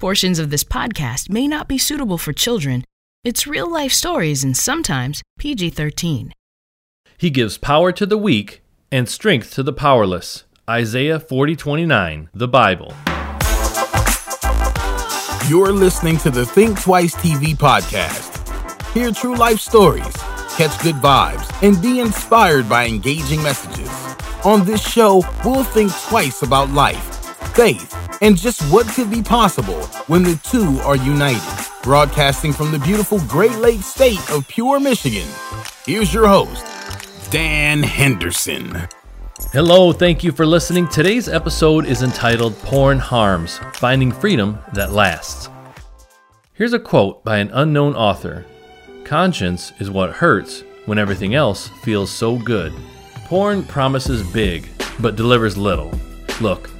Portions of this podcast may not be suitable for children. It's real life stories and sometimes PG 13. He gives power to the weak and strength to the powerless. Isaiah 40:29, the Bible. You're listening to the Think Twice TV podcast. Hear true life stories, catch good vibes, and be inspired by engaging messages. On this show, we'll think twice about life, faith, and just what could be possible when the two are united. Broadcasting from the beautiful Great Lakes state of Pure, Michigan, here's your host, Dan Henderson. Hello, thank you for listening. Today's episode is entitled Porn Harms Finding Freedom That Lasts. Here's a quote by an unknown author Conscience is what hurts when everything else feels so good. Porn promises big, but delivers little. Look,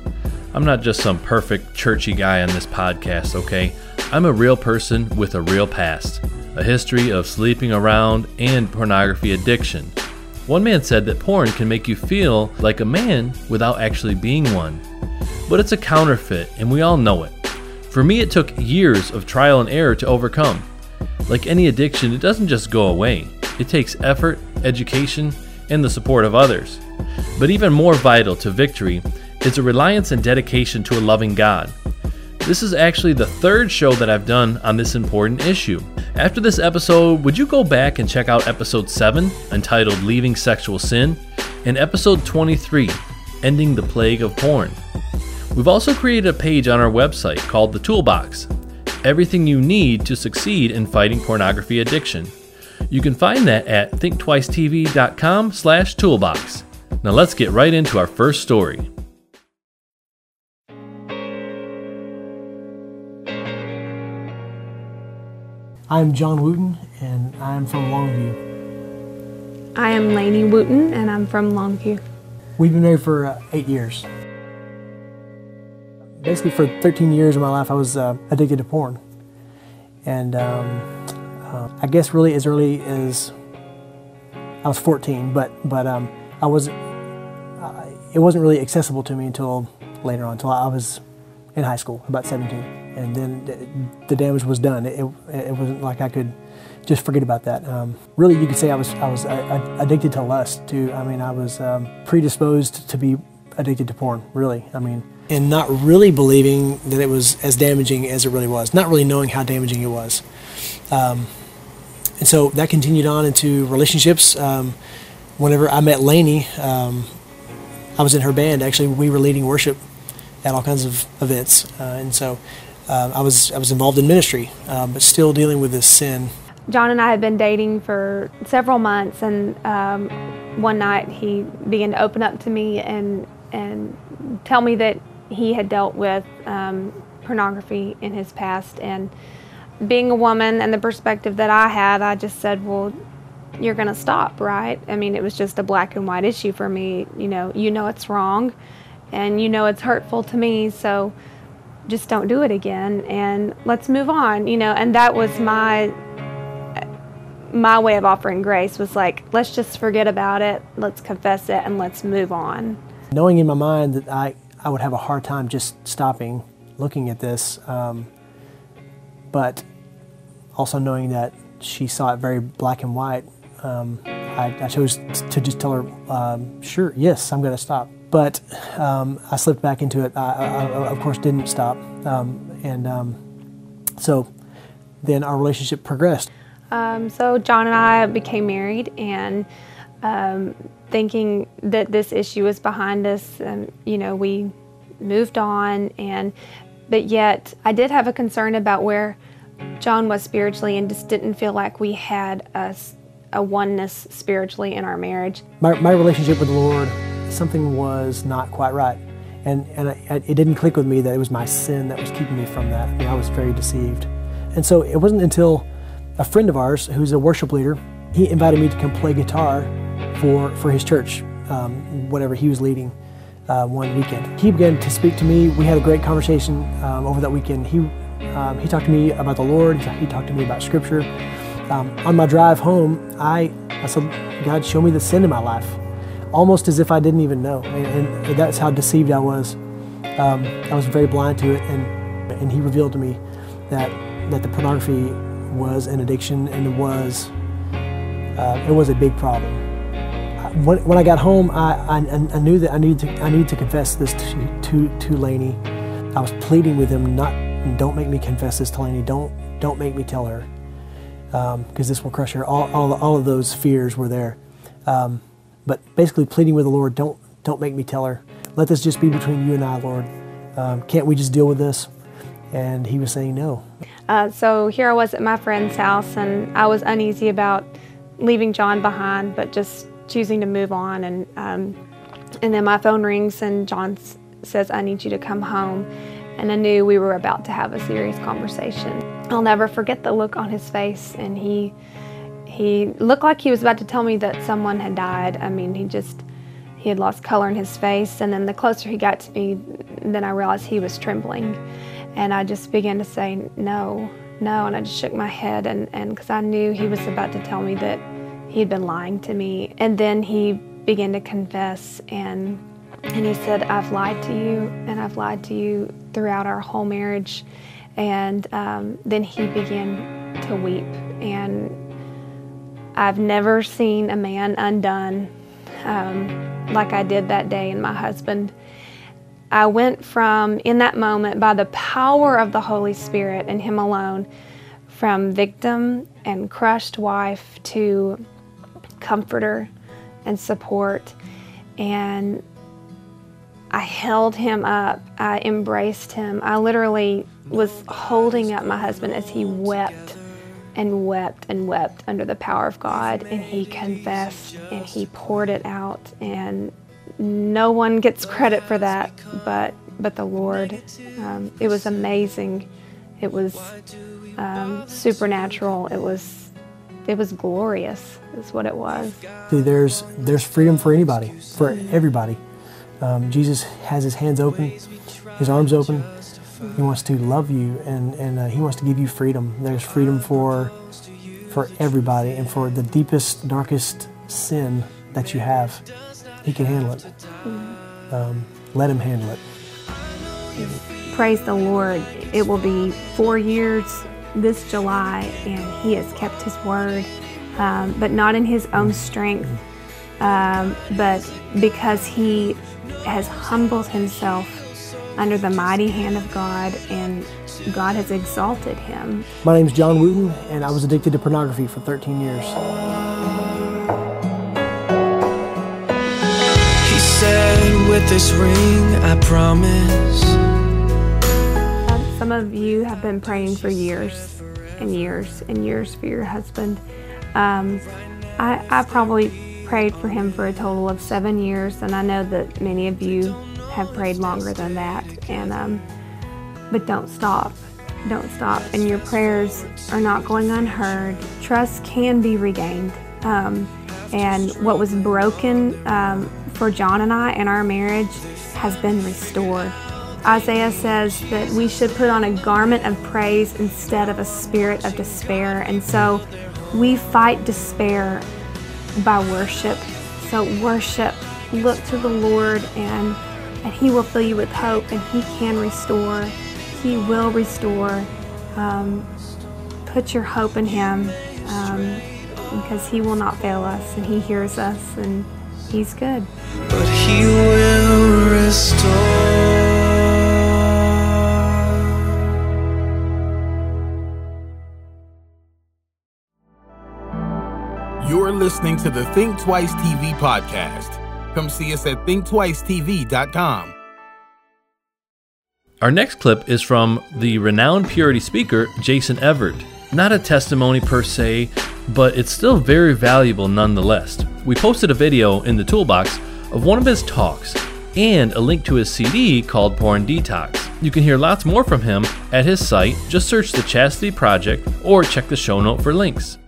I'm not just some perfect churchy guy on this podcast, okay? I'm a real person with a real past, a history of sleeping around and pornography addiction. One man said that porn can make you feel like a man without actually being one. But it's a counterfeit, and we all know it. For me, it took years of trial and error to overcome. Like any addiction, it doesn't just go away, it takes effort, education, and the support of others. But even more vital to victory is a reliance and dedication to a loving God. This is actually the third show that I've done on this important issue. After this episode, would you go back and check out episode 7, entitled Leaving Sexual Sin, and episode 23, Ending the Plague of Porn? We've also created a page on our website called The Toolbox Everything you need to succeed in fighting pornography addiction. You can find that at thinktwicetv.com slash toolbox. Now let's get right into our first story. I'm John Wooten, and I'm from Longview. I am Lainey Wooten, and I'm from Longview. We've been married for uh, eight years. Basically, for 13 years of my life, I was uh, addicted to porn. And um, uh, I guess really as early as I was 14, but, but um, I was, uh, it wasn't really accessible to me until later on, until I was in high school, about 17 and then the damage was done. It, it, wasn't like I could just forget about that. Um, really, you could say I was I was uh, addicted to lust too. I mean, I was um, predisposed to be addicted to porn. Really, I mean, and not really believing that it was as damaging as it really was. Not really knowing how damaging it was. Um, and so that continued on into relationships. Um, whenever I met Lainey, um, I was in her band. Actually, we were leading worship at all kinds of events, uh, and so uh, I was I was involved in ministry, uh, but still dealing with this sin. John and I had been dating for several months, and um, one night he began to open up to me and and tell me that he had dealt with um, pornography in his past. And being a woman and the perspective that I had, I just said, "Well, you're going to stop, right?" I mean, it was just a black and white issue for me. You know, you know it's wrong, and you know it's hurtful to me, so just don't do it again and let's move on you know and that was my my way of offering grace was like let's just forget about it let's confess it and let's move on. Knowing in my mind that i i would have a hard time just stopping looking at this um, but also knowing that she saw it very black and white um, I, I, chose to just tell her um, sure yes i'm going to stop but um, I slipped back into it. I, I, I of course, didn't stop. Um, and um, so then our relationship progressed. Um, so John and I became married, and um, thinking that this issue was behind us, um, you know, we moved on. And but yet, I did have a concern about where John was spiritually, and just didn't feel like we had a, a oneness spiritually in our marriage. My, my relationship with the Lord something was not quite right. And, and I, it didn't click with me that it was my sin that was keeping me from that. I, mean, I was very deceived. And so it wasn't until a friend of ours, who's a worship leader, he invited me to come play guitar for, for his church, um, whatever he was leading uh, one weekend. He began to speak to me. We had a great conversation um, over that weekend. He, um, he talked to me about the Lord, he talked to me about Scripture. Um, on my drive home, I, I said, God, show me the sin in my life almost as if I didn't even know. And, and that's how deceived I was. Um, I was very blind to it. And and he revealed to me that that the pornography was an addiction and it was uh, it was a big problem. When, when I got home, I, I, I, knew that I needed to I needed to confess this to to, to Lainey. I was pleading with him, not don't make me confess this to Lainey. Don't don't make me tell her because um, this will crush her. All, all, all of those fears were there. Um, but basically pleading with the Lord, don't, don't make me tell her. Let this just be between you and I, Lord. Um, can't we just deal with this? And he was saying no. Uh, so here I was at my friend's house, and I was uneasy about leaving John behind, but just choosing to move on. And um, and then my phone rings, and John says, "I need you to come home." And I knew we were about to have a serious conversation. I'll never forget the look on his face, and he he looked like he was about to tell me that someone had died. I mean, he just he had lost color in his face, and then the closer he got to me, then I realized he was trembling, and I just began to say no, no, and I just shook my head, and because I knew he was about to tell me that he had been lying to me, and then he began to confess and. And he said, I've lied to you, and I've lied to you throughout our whole marriage. And um, then he began to weep. And I've never seen a man undone um, like I did that day in my husband. I went from, in that moment, by the power of the Holy Spirit and Him alone, from victim and crushed wife to comforter and support. And I held him up, I embraced him. I literally was holding up my husband as he wept and wept and wept under the power of God, and he confessed and he poured it out. And no one gets credit for that, but but the Lord. Um, it was amazing. It was um, supernatural. It was it was glorious. Is what it was. See, there's there's freedom for anybody, for everybody. Um, Jesus has his hands open, his arms open. He wants to love you and, and uh, he wants to give you freedom. There's freedom for for everybody and for the deepest, darkest sin that you have. He can handle it. Um, let him handle it. Praise the Lord. It will be four years this July, and he has kept his word, um, but not in his own strength, um, but because he has humbled himself under the mighty hand of God, and God has exalted him. My name is John Wooten, and I was addicted to pornography for 13 years. He said, With this ring, I promise. Some of you have been praying for years and years and years for your husband. Um, I, I probably prayed for him for a total of seven years, and I know that many of you have prayed longer than that. And um, but don't stop, don't stop. And your prayers are not going unheard. Trust can be regained. Um, and what was broken um, for John and I in our marriage has been restored. Isaiah says that we should put on a garment of praise instead of a spirit of despair. And so we fight despair by worship. So worship, look to the Lord and and He will fill you with hope, and He can restore. He will restore. Um, put your hope in Him um, because He will not fail us, and He hears us, and He's good. But He will restore. You're listening to the Think Twice TV podcast. Come see us at thinktwicetv.com. Our next clip is from the renowned purity speaker, Jason Evert. Not a testimony per se, but it's still very valuable nonetheless. We posted a video in the toolbox of one of his talks and a link to his CD called Porn Detox. You can hear lots more from him at his site. Just search the Chastity Project or check the show note for links.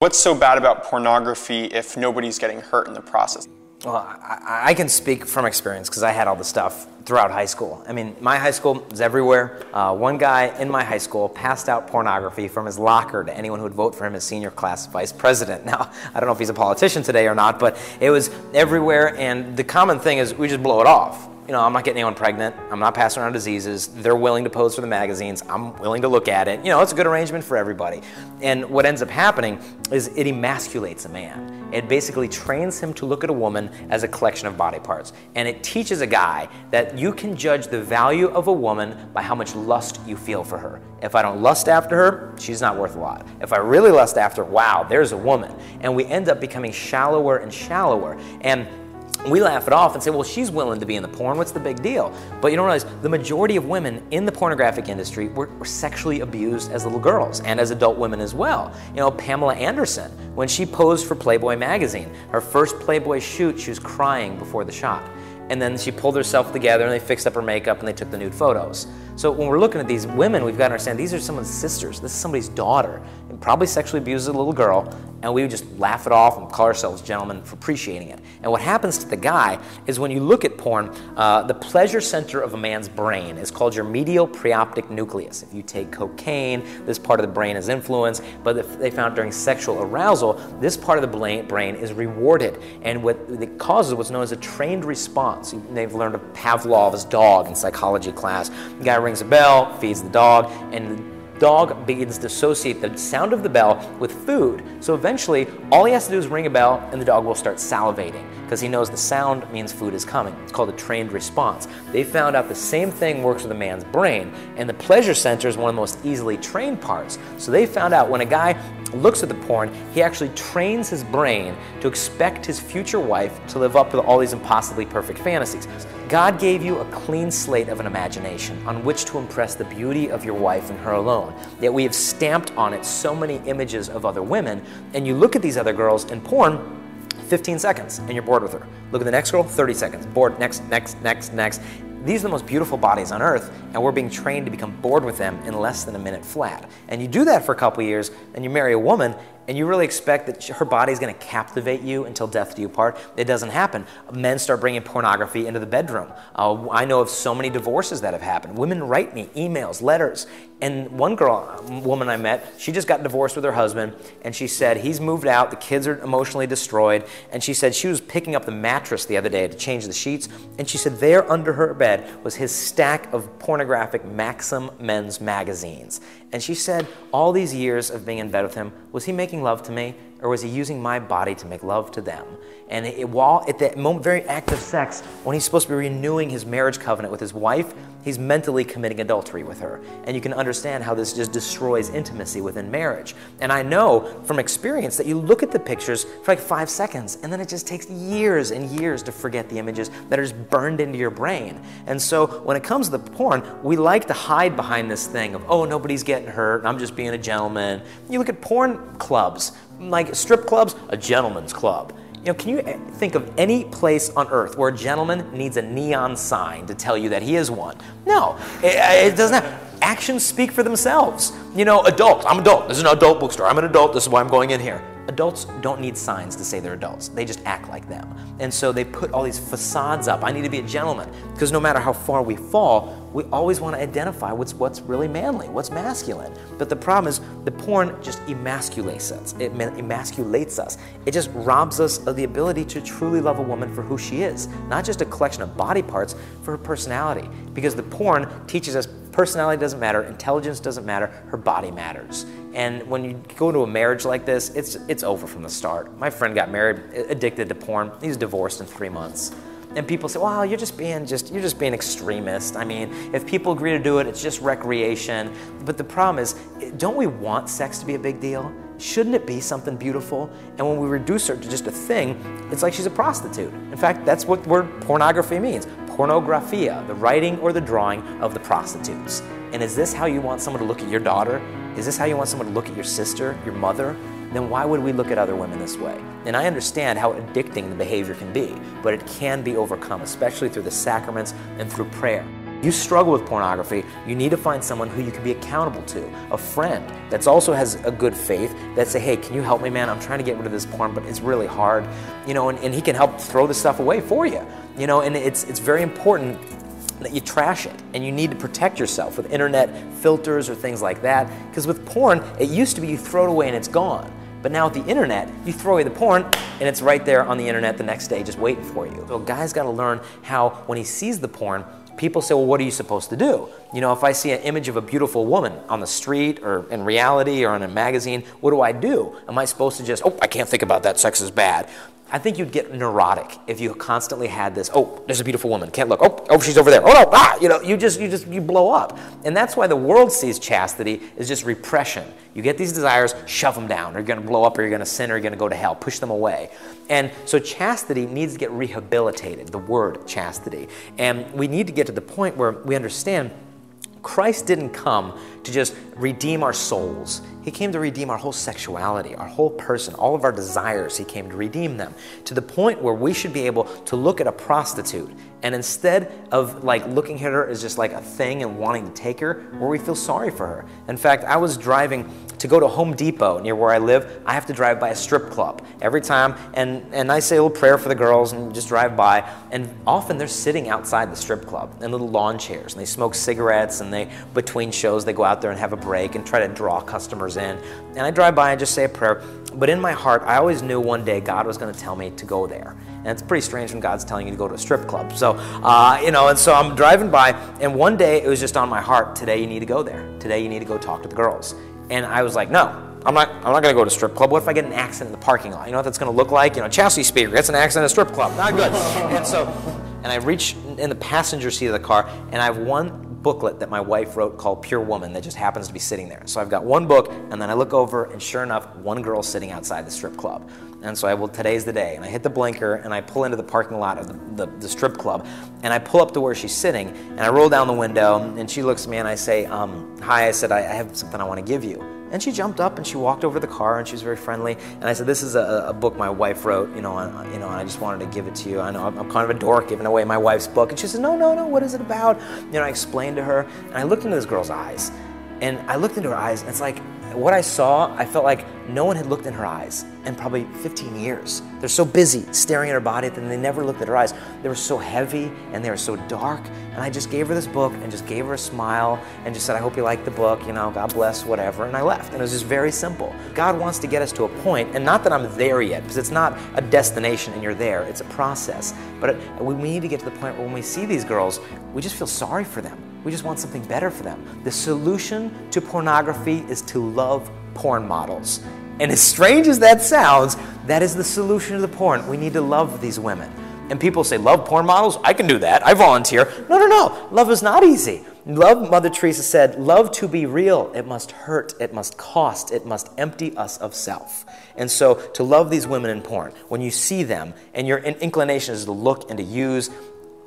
What's so bad about pornography if nobody's getting hurt in the process? Well, I, I, can speak from experience because I had all the stuff throughout high school. I mean, my high school was everywhere. Uh, one guy in my high school passed out pornography from his locker to anyone who would vote for him as senior class vice president. Now, I don't know if he's a politician today or not, but it was everywhere, and the common thing is we just blow it off. You know, I'm not getting anyone pregnant. I'm not passing around diseases. They're willing to pose for the magazines. I'm willing to look at it. You know, it's a good arrangement for everybody. And what ends up happening is it emasculates a man. It basically trains him to look at a woman as a collection of body parts. And it teaches a guy that you can judge the value of a woman by how much lust you feel for her. If I don't lust after her, she's not worth a lot. If I really lust after wow, there's a woman. And we end up becoming shallower and shallower. And we laugh it off and say, well, she's willing to be in the porn. What's the big deal? But you don't realize the majority of women in the pornographic industry were, were, sexually abused as little girls and as adult women as well. You know, Pamela Anderson, when she posed for Playboy magazine, her first Playboy shoot, she was crying before the shot. And then she pulled herself together and they fixed up her makeup and they took the nude photos. So when we're looking at these women, we've got to understand these are someone's sisters. This is somebody's daughter, and probably sexually abused a little girl, and we would just laugh it off and call ourselves gentlemen for appreciating it. And what happens to the guy is when you look at porn, uh, the pleasure center of a man's brain is called your medial preoptic nucleus. If you take cocaine, this part of the brain is influenced, but if they found during sexual arousal, this part of the brain is rewarded, and what it causes what's known as a trained response. They've learned of Pavlov's dog in psychology class. The guy rings a bell, feeds the dog, and the dog begins to associate the sound of the bell with food. So eventually, all he has to do is ring a bell and the dog will start salivating because he knows the sound means food is coming. It's called a trained response. They found out the same thing works with a man's brain, and the pleasure center is one of the most easily trained parts. So they found out when a guy looks at the porn, he actually trains his brain to expect his future wife to live up to all these impossibly perfect fantasies. God gave you a clean slate of an imagination on which to impress the beauty of your wife and her alone. Yet we have stamped on it so many images of other women, and you look at these other girls in porn, 15 seconds, and you're bored with her. Look at the next girl, 30 seconds, bored, next, next, next, next. These are the most beautiful bodies on earth, and we're being trained to become bored with them in less than a minute flat. And you do that for a couple years, and you marry a woman, and you really expect that her body is going to captivate you until death do you part. It doesn't happen. Men start bringing pornography into the bedroom. Uh, I know of so many divorces that have happened. Women write me emails, letters, and one girl, um, woman I met, she just got divorced with her husband, and she said he's moved out, the kids are emotionally destroyed, and she said she was picking up the mattress the other day to change the sheets, and she said there under her bed was his stack of pornographic Maxim men's magazines. And she said all these years of being in bed with him, was he making love to me? or was he using my body to make love to them? And it, while at that moment, very act of sex, when he's supposed to be renewing his marriage covenant with his wife, he's mentally committing adultery with her. And you can understand how this just destroys intimacy within marriage. And I know from experience that you look at the pictures for like five seconds, and then it just takes years and years to forget the images that are just burned into your brain. And so when it comes to the porn, we like to hide behind this thing of, oh, nobody's getting hurt, I'm just being a gentleman. You look at porn clubs like strip clubs, a gentleman's club. You know, can you eh, think of any place on earth where a gentleman needs a neon sign to tell you that he is one? No, it, it doesn't. Have, actions speak for themselves. You know, adult. I'm adult. This is an adult bookstore. I'm an adult. This is why I'm going in here adults don't need signs to say they're adults. They just act like them. And so they put all these facades up. I need to be a gentleman. Because no matter how far we fall, we always want to identify what's, what's really manly, what's masculine. But the problem is the porn just emasculates us. It emasculates us. It just robs us of the ability to truly love a woman for who she is, not just a collection of body parts, for her personality. Because the porn teaches us personality doesn't matter, intelligence doesn't matter, her body matters. And when you go into a marriage like this, it's, it's over from the start. My friend got married, addicted to porn. He's divorced in three months. And people say, "Well, you're just being just you're just being extremist." I mean, if people agree to do it, it's just recreation. But the problem is, don't we want sex to be a big deal? Shouldn't it be something beautiful? And when we reduce her to just a thing, it's like she's a prostitute. In fact, that's what the word pornography means. Pornographia, the writing or the drawing of the prostitutes. And is this how you want someone to look at your daughter? Is this how you want someone to look at your sister, your mother? Then why would we look at other women this way? And I understand how addicting the behavior can be, but it can be overcome, especially through the sacraments and through prayer. You struggle with pornography, you need to find someone who you can be accountable to, a friend that also has a good faith that say, hey, can you help me, man? I'm trying to get rid of this porn, but it's really hard. You know, and, and he can help throw the stuff away for you. You know, and it's it's very important that you trash it and you need to protect yourself with internet filters or things like that because with porn it used to be you throw it away and it's gone But now with the internet, you throw away the porn and it's right there on the internet the next day just waiting for you. So a guy's got to learn how when he sees the porn, people say, well, what are you supposed to do? You know, if I see an image of a beautiful woman on the street or in reality or in a magazine, what do I do? Am I supposed to just, oh, I can't think about that, sex is bad? I think you'd get neurotic if you constantly had this. Oh, there's a beautiful woman. Can't look. Oh, oh, she's over there. Oh no, ah, you know, you just, you just, you blow up, and that's why the world sees chastity as just repression. You get these desires, shove them down. Or you're to blow up, or you're to sin, or you're to go to hell. Push them away. And so chastity needs to get rehabilitated. The word chastity, and we need to get to the point where we understand Christ didn't come to just redeem our souls. He came to redeem our whole sexuality, our whole person, all of our desires. He came to redeem them to the point where we should be able to look at a prostitute and instead of like looking at her as just like a thing and wanting to take her, where we feel sorry for her. In fact, I was driving to go to Home Depot near where I live. I have to drive by a strip club every time, and, and I say a little prayer for the girls and just drive by. And often they're sitting outside the strip club in little lawn chairs, and they smoke cigarettes, and they between shows they go out there and have a break and try to draw customers in. And I drive by and just say a prayer. But in my heart, I always knew one day God was going to tell me to go there. And it's pretty strange when God's telling you to go to a strip club. So, uh, you know, and so I'm driving by, and one day it was just on my heart today you need to go there. Today you need to go talk to the girls. And I was like, no, I'm not, I'm not going to go to strip club. What if I get an accident in the parking lot? You know what that's going to look like? You know, chassis speaker gets an accident in a strip club. Not good. and so, and I reach in the passenger seat of the car, and I have one booklet that my wife wrote called Pure Woman that just happens to be sitting there. So I've got one book, and then I look over, and sure enough, one girl sitting outside the strip club. And so I will, today's the day. And I hit the blinker, and I pull into the parking lot of the, the, the strip club, and I pull up to where she's sitting, and I roll down the window, and she looks at me, and I say, um, Hi, I said, I, I have something I want to give you. And she jumped up and she walked over to the car and she was very friendly. And I said, "This is a, a book my wife wrote, you know, and, you know, and I just wanted to give it to you. I know I'm, I'm, kind of a dork giving away my wife's book." And she said, "No, no, no. What is it about?" You know, I explained to her, and I looked into this girl's eyes, and I looked into her eyes, and it's like what I saw, I felt like no one had looked in her eyes in probably 15 years. They're so busy staring at her body that they never looked at her eyes. They were so heavy and they were so dark. And I just gave her this book and just gave her a smile and just said, I hope you like the book, you know, God bless, whatever. And I left. And it was just very simple. God wants to get us to a point, and not that I'm there yet, because it's not a destination and you're there, it's a process. But we need to get to the point where when we see these girls, we just feel sorry for them. We just want something better for them. The solution to pornography is to love porn models. And as strange as that sounds, that is the solution to the porn. We need to love these women. And people say, Love porn models? I can do that. I volunteer. No, no, no. Love is not easy. Love, Mother Teresa said, love to be real, it must hurt, it must cost, it must empty us of self. And so to love these women in porn, when you see them and your inclination is to look and to use,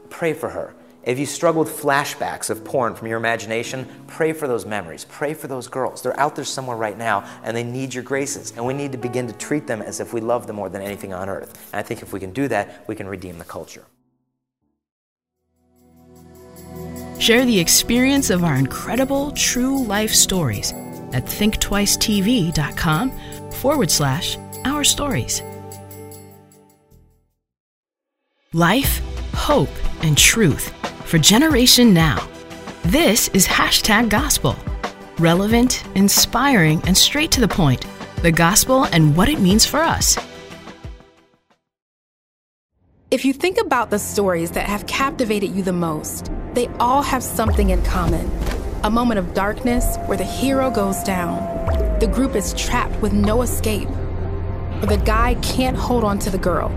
pray for her. If you struggle with flashbacks of porn from your imagination, pray for those memories. Pray for those girls. They're out there somewhere right now and they need your graces. And we need to begin to treat them as if we love them more than anything on earth. And I think if we can do that, we can redeem the culture. Share the experience of our incredible true life stories at thinktwicetv.com forward slash our stories. Life, hope, and truth for Generation Now. This is hashtag gospel. Relevant, inspiring, and straight to the point. The gospel and what it means for us. If you think about the stories that have captivated you the most, they all have something in common. A moment of darkness where the hero goes down, the group is trapped with no escape, or the guy can't hold on to the girl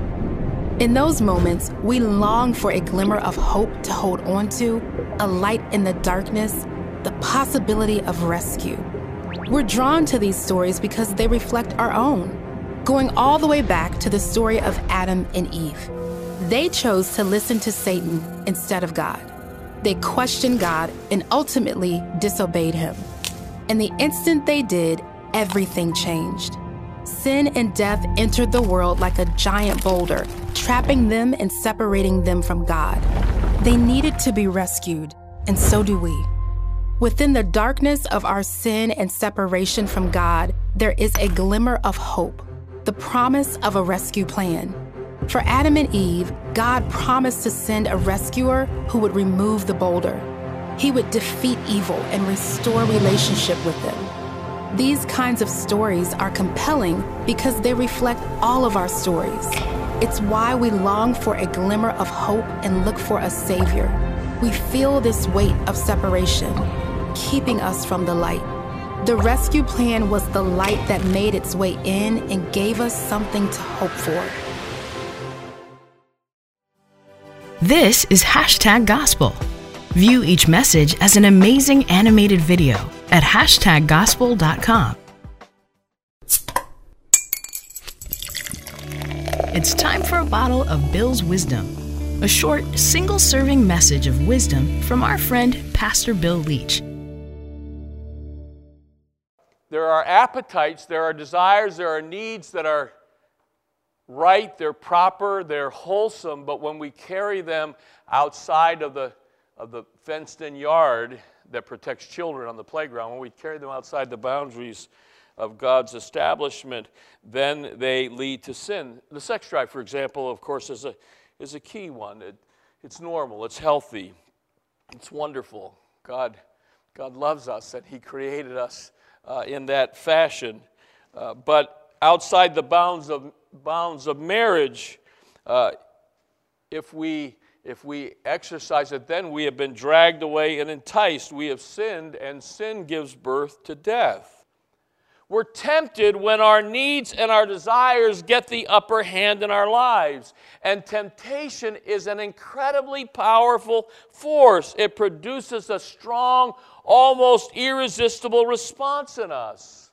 in those moments, we long for a glimmer of hope to hold on to, a light in the darkness, the possibility of rescue. We're drawn to these stories because they reflect our own, going all the way back to the story of Adam and Eve. They chose to listen to Satan instead of God. They questioned God and ultimately disobeyed him. And the instant they did, everything changed. Sin and death entered the world like a giant boulder, trapping them and separating them from God. They needed to be rescued, and so do we. Within the darkness of our sin and separation from God, there is a glimmer of hope, the promise of a rescue plan. For Adam and Eve, God promised to send a rescuer who would remove the boulder. He would defeat evil and restore relationship with them. These kinds of stories are compelling because they reflect all of our stories. It's why we long for a glimmer of hope and look for a Savior. We feel this weight of separation, keeping us from the light. The rescue plan was the light that made its way in and gave us something to hope for. This is hashtag gospel. View each message as an amazing animated video at hashtaggospel.com. It's time for a bottle of Bill's Wisdom, a short, single serving message of wisdom from our friend, Pastor Bill Leach. There are appetites, there are desires, there are needs that are right, they're proper, they're wholesome, but when we carry them outside of the, of the fenced in yard that protects children on the playground, when we carry them outside the boundaries of God's establishment, then they lead to sin. The sex drive, for example, of course, is a, is a key one. It, it's normal, it's healthy, it's wonderful. God, God loves us, and He created us uh, in that fashion. Uh, but outside the bounds of, bounds of marriage, uh, if, we, if we exercise it, then we have been dragged away and enticed. We have sinned, and sin gives birth to death. We're tempted when our needs and our desires get the upper hand in our lives. And temptation is an incredibly powerful force. It produces a strong, almost irresistible response in us.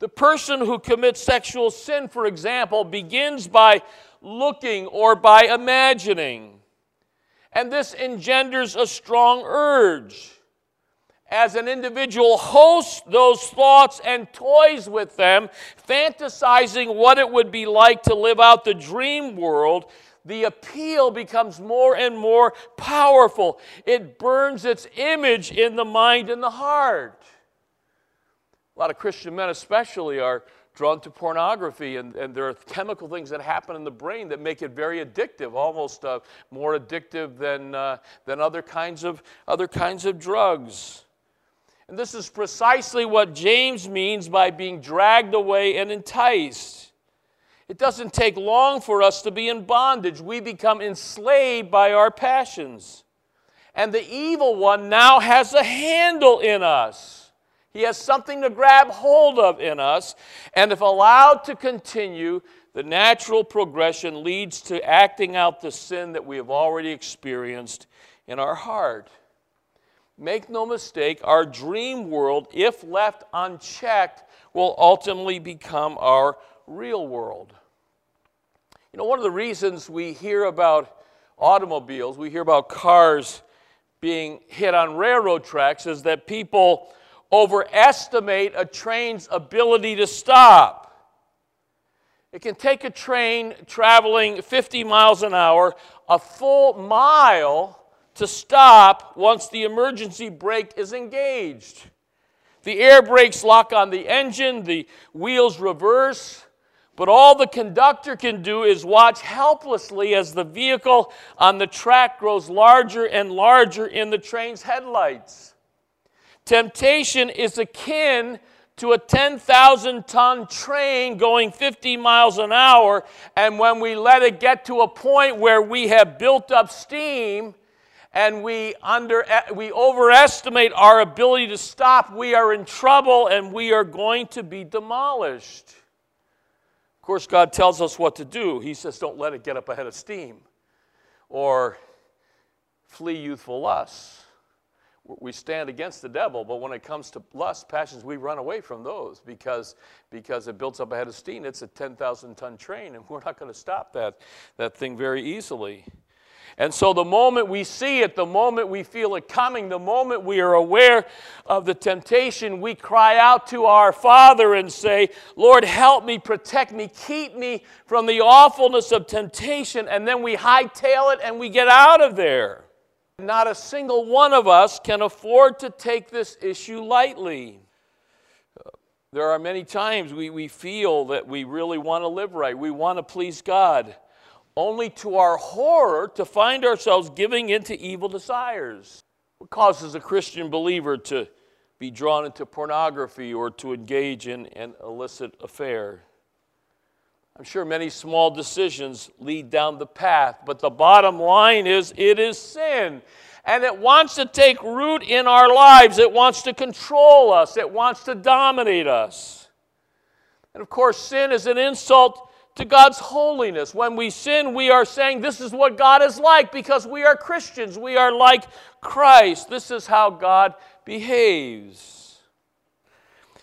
The person who commits sexual sin, for example, begins by looking or by imagining. And this engenders a strong urge as an individual hosts those thoughts and toys with them, fantasizing what it would be like to live out the dream world, the appeal becomes more and more powerful. It burns its image in the mind and the heart. A lot of Christian men, especially, are drawn to pornography, and, and there are chemical things that happen in the brain that make it very addictive, almost uh, more addictive than, uh, than other, kinds of, other kinds of drugs. And this is precisely what James means by being dragged away and enticed. It doesn't take long for us to be in bondage. We become enslaved by our passions. And the evil one now has a handle in us. He has something to grab hold of in us. And if allowed to continue, the natural progression leads to acting out the sin that we have already experienced in our heart. Make no mistake, our dream world, if left unchecked, will ultimately become our real world. You know, one of the reasons we hear about automobiles, we hear about cars being hit on railroad tracks, is that people overestimate a train's ability to stop. It can take a train traveling 50 miles an hour a full mile to stop once the emergency brake is engaged. The air brakes lock on the engine, the wheels reverse, but all the conductor can do is watch helplessly as the vehicle on the track grows larger and larger in the train's headlights. Temptation is akin to a 10,000 ton train going 50 miles an hour, and when we let it get to a point where we have built up steam, and we, under, we overestimate our ability to stop, we are in trouble and we are going to be demolished. Of course, God tells us what to do. He says, don't let it get up ahead of steam or flee youthful lusts. We stand against the devil, but when it comes to lust, passions, we run away from those because, because it builds up ahead of steam. It's a 10,000 ton train, and we're not going to stop that, that thing very easily. And so, the moment we see it, the moment we feel it coming, the moment we are aware of the temptation, we cry out to our Father and say, Lord, help me, protect me, keep me from the awfulness of temptation. And then we hightail it and we get out of there. Not a single one of us can afford to take this issue lightly. There are many times we, we feel that we really want to live right, we want to please God only to our horror to find ourselves giving into evil desires. What causes a Christian believer to be drawn into pornography or to engage in an illicit affair. I'm sure many small decisions lead down the path, but the bottom line is it is sin. And it wants to take root in our lives. It wants to control us. It wants to dominate us. And of course, sin is an insult to God's holiness. When we sin, we are saying this is what God is like because we are Christians. We are like Christ. This is how God behaves.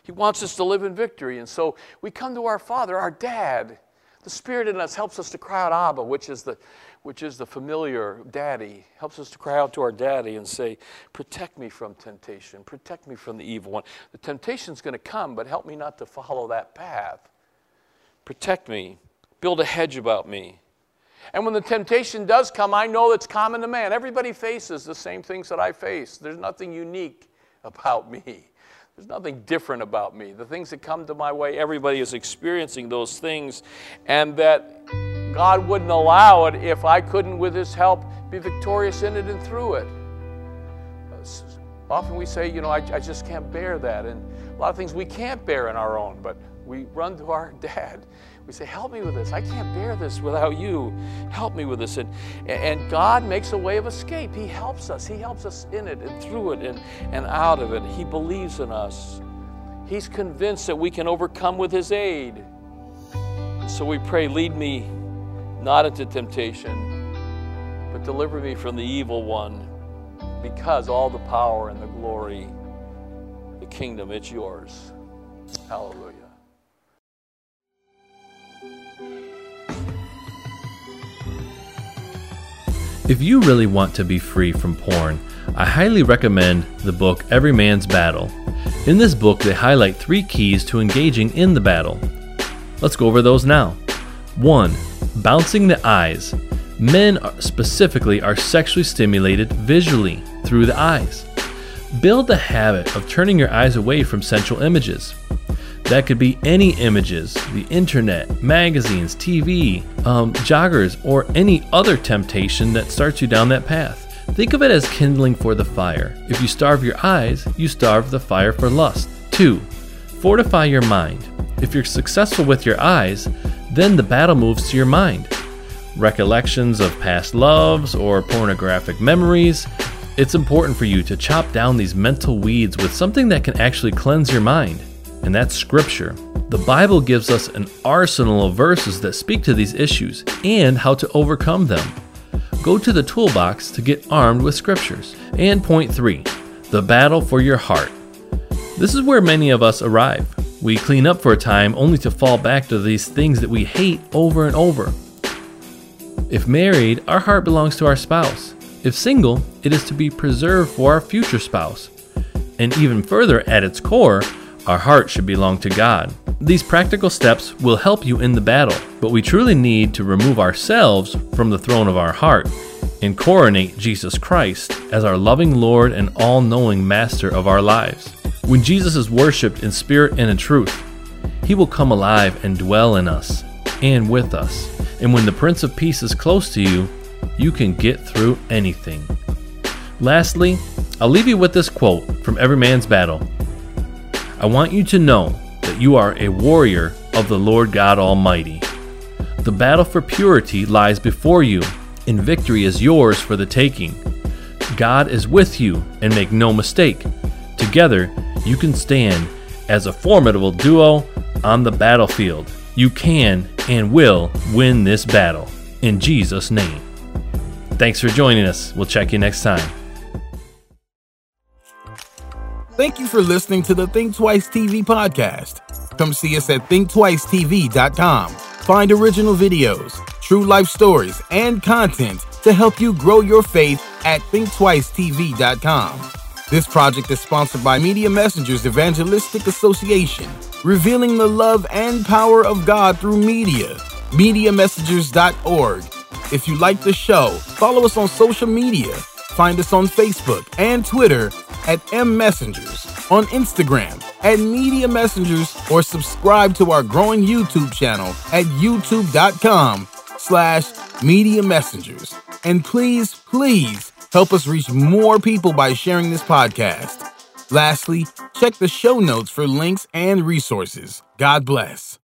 He wants us to live in victory. And so we come to our Father, our dad. The Spirit in us helps us to cry out, Abba, which is the, which is the familiar daddy, helps us to cry out to our daddy and say, Protect me from temptation, protect me from the evil one. The temptation's going to come, but help me not to follow that path. Protect me, build a hedge about me. And when the temptation does come, I know it's common to man. Everybody faces the same things that I face. There's nothing unique about me. There's nothing different about me. The things that come to my way, everybody is experiencing those things, and that God wouldn't allow it if I couldn't, with His help, be victorious in it and through it. Often we say, you know, I, I just can't bear that. And a lot of things we can't bear in our own, but we run to our dad. We say, Help me with this. I can't bear this without you. Help me with this. And, and God makes a way of escape. He helps us. He helps us in it and through it and, and out of it. He believes in us. He's convinced that we can overcome with His aid. So we pray, Lead me not into temptation, but deliver me from the evil one, because all the power and the glory, the kingdom, it's yours. Hallelujah. If you really want to be free from porn, I highly recommend the book Every Man's Battle. In this book, they highlight three keys to engaging in the battle. Let's go over those now. 1. Bouncing the eyes. Men specifically are sexually stimulated visually through the eyes. Build the habit of turning your eyes away from sensual images. That could be any images, the internet, magazines, TV, um, joggers, or any other temptation that starts you down that path. Think of it as kindling for the fire. If you starve your eyes, you starve the fire for lust. 2. Fortify your mind. If you're successful with your eyes, then the battle moves to your mind. Recollections of past loves or pornographic memories. It's important for you to chop down these mental weeds with something that can actually cleanse your mind and that's Scripture. The Bible gives us an arsenal of verses that speak to these issues and how to overcome them. Go to the toolbox to get armed with Scriptures. And point three the battle for your heart. This is where many of us arrive. We clean up for a time only to fall back to these things that we hate over and over. If married, our heart belongs to our spouse. If single, it is to be preserved for our future spouse. And even further, at its core, our heart should belong to God. These practical steps will help you in the battle, but we truly need to remove ourselves from the throne of our heart and coronate Jesus Christ as our loving Lord and all knowing Master of our lives. When Jesus is worshiped in spirit and in truth, he will come alive and dwell in us and with us. And when the Prince of Peace is close to you, you can get through anything. Lastly, I'll leave you with this quote from Every Man's Battle I want you to know that you are a warrior of the Lord God Almighty. The battle for purity lies before you, and victory is yours for the taking. God is with you, and make no mistake, together you can stand as a formidable duo on the battlefield. You can and will win this battle. In Jesus' name. Thanks for joining us. We'll check you next time. Thank you for listening to the Think Twice TV podcast. Come see us at thinktwicetv.com. Find original videos, true life stories, and content to help you grow your faith at thinktwicetv.com. This project is sponsored by Media Messengers Evangelistic Association, revealing the love and power of God through media. MediaMessengers.org. If you like the show, follow us on social media. Find us on Facebook and Twitter at M Messengers, on Instagram at Media Messengers, or subscribe to our growing YouTube channel at youtube.com slash Media Messengers. And please, please help us reach more people by sharing this podcast. Lastly, Check the show notes for links and resources. God bless.